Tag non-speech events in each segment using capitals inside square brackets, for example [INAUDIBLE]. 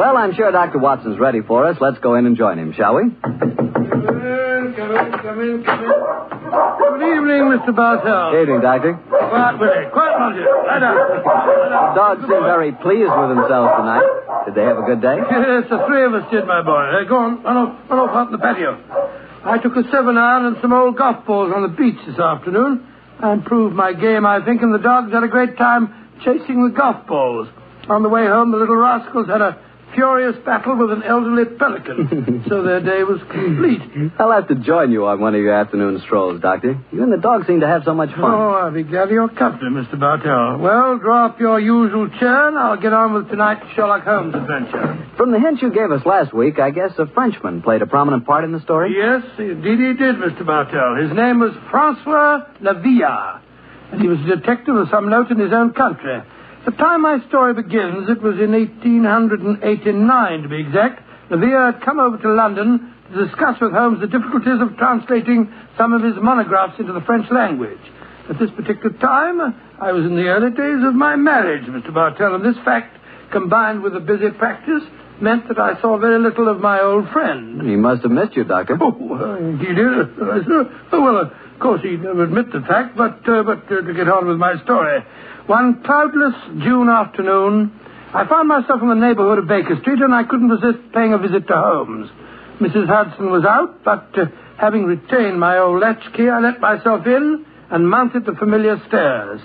Well, I'm sure Dr. Watson's ready for us. Let's go in and join him, shall we? Come in, come in, come in. Good evening, Mr. Bartell. Evening, Doctor. Quiet, Willie. Quiet, Monsieur. Lie down. Lie down. Dogs seem very pleased with themselves tonight. Did they have a good day? [LAUGHS] Yes, the three of us did, my boy. Uh, go on, run off, run off out in the patio. I took a seven iron and some old golf balls on the beach this afternoon. I improved my game, I think, and the dogs had a great time chasing the golf balls. On the way home, the little rascals had a furious battle with an elderly pelican, [LAUGHS] so their day was complete. I'll have to join you on one of your afternoon strolls, Doctor. You and the dog seem to have so much fun. Oh, I'll be glad of your company, Mr. Bartell. Well, draw up your usual chair, and I'll get on with tonight's Sherlock Holmes adventure. From the hint you gave us last week, I guess a Frenchman played a prominent part in the story? Yes, indeed he did, Mr. Bartell. His name was Francois Lavillard, and he was a detective of some note in his own country. The time my story begins, it was in 1889, to be exact. Lavillard had come over to London to discuss with Holmes the difficulties of translating some of his monographs into the French language. At this particular time, uh, I was in the early days of my marriage, Mr. Bartell, and this fact, combined with a busy practice, meant that I saw very little of my old friend. He must have missed you, Doctor. Oh, uh, he did. Uh, oh, well, of course, he'd never admit the fact, but, uh, but uh, to get on with my story. One cloudless June afternoon, I found myself in the neighborhood of Baker Street, and I couldn't resist paying a visit to Holmes. Mrs. Hudson was out, but uh, having retained my old latchkey, I let myself in and mounted the familiar stairs.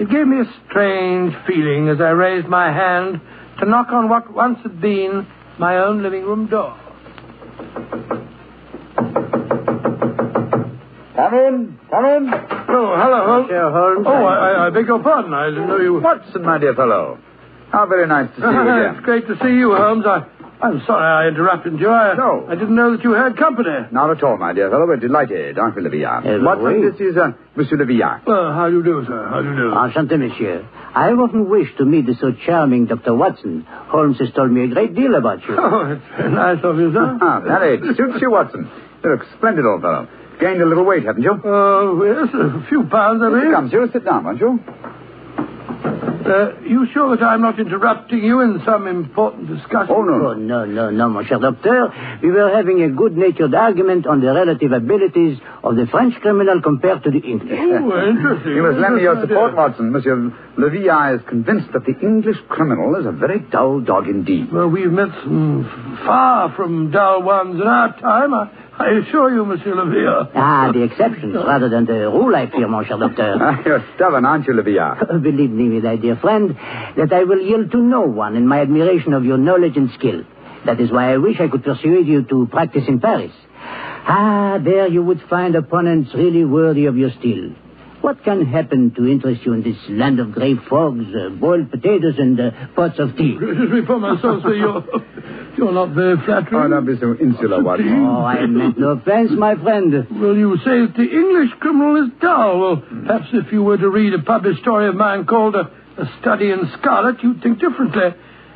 It gave me a strange feeling as I raised my hand to knock on what once had been my own living room door. Come in. Come in. Oh, hello, Holmes. Monsieur Holmes. Oh, I, I, I beg your pardon. I didn't know you. Watson, my dear fellow. How very nice to see you [LAUGHS] again. it's great to see you, Holmes. I, I'm sorry I interrupted you. I, No. I didn't know that you had company. Not at all, my dear fellow. We're delighted, aren't we, Levillard? Hello, Watson, oui. this is uh, Monsieur Levillard. Well, how do you do, sir? How do you do? Enchanté, monsieur. I have often wished to meet the so charming Dr. Watson. Holmes has told me a great deal about you. [LAUGHS] Oh, it's very nice of you, sir. [LAUGHS] Ah, that it suits you, Watson. You look splendid, old fellow. Gained a little weight, haven't you? Oh, yes, a few pounds, I Here mean. comes you. Sit down, won't you? Uh, you sure that I'm not interrupting you in some important discussion? Oh, no, Oh, no, no, no, mon cher docteur. We were having a good-natured argument on the relative abilities of the French criminal compared to the English. Oh, interesting. You must lend me your support. Watson. Monsieur Levillard is convinced that the English criminal is a very dull dog indeed. Well, we've met some far from dull ones in our time. I, I assure you, Monsieur Levere. Ah, the exceptions rather than the rule, I fear, mon cher docteur. Ah, [LAUGHS] You're stubborn, aren't you, Levillard? [LAUGHS] Believe me, my dear friend, that I will yield to no one in my admiration of your knowledge and skill. That is why I wish I could persuade you to practice in Paris. Ah, there you would find opponents really worthy of your steel. What can happen to interest you in this land of grey fogs, uh, boiled potatoes, and uh, pots of tea? Gracious me for myself, sir. You're, you're not very flattering. Oh, don't be so insular, Watson. Oh, I meant no offense, my friend. Well, you say that the English criminal is dull. Well, perhaps if you were to read a published story of mine called A, a Study in Scarlet, you'd think differently.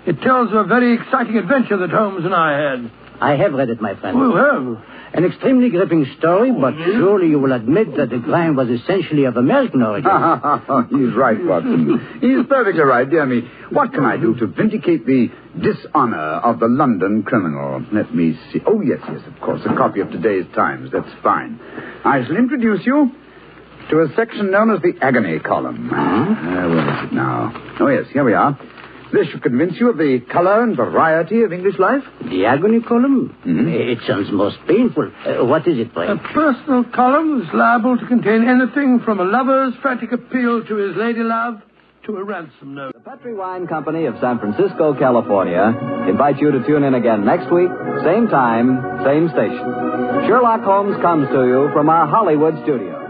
It tells of a very exciting adventure that Holmes and I had. I have read it, my friend. Oh, have. An extremely gripping story, but surely you will admit that the crime was essentially of American origin. [LAUGHS] He's right, Watson. He's perfectly right, dear me. What can I do to vindicate the dishonor of the London criminal? Let me see. Oh, yes, yes, of course. A copy of today's Times. That's fine. I shall introduce you to a section known as the agony column. Uh, where is it now? Oh, yes, here we are. This should convince you of the color and variety of English life. The agony column? Mhm. It sounds most painful. Uh, what is it, pray? A personal column is liable to contain anything from a lover's frantic appeal to his lady love to a ransom note. The Petri Wine Company of San Francisco, California, invites you to tune in again next week, same time, same station. Sherlock Holmes comes to you from our Hollywood studio.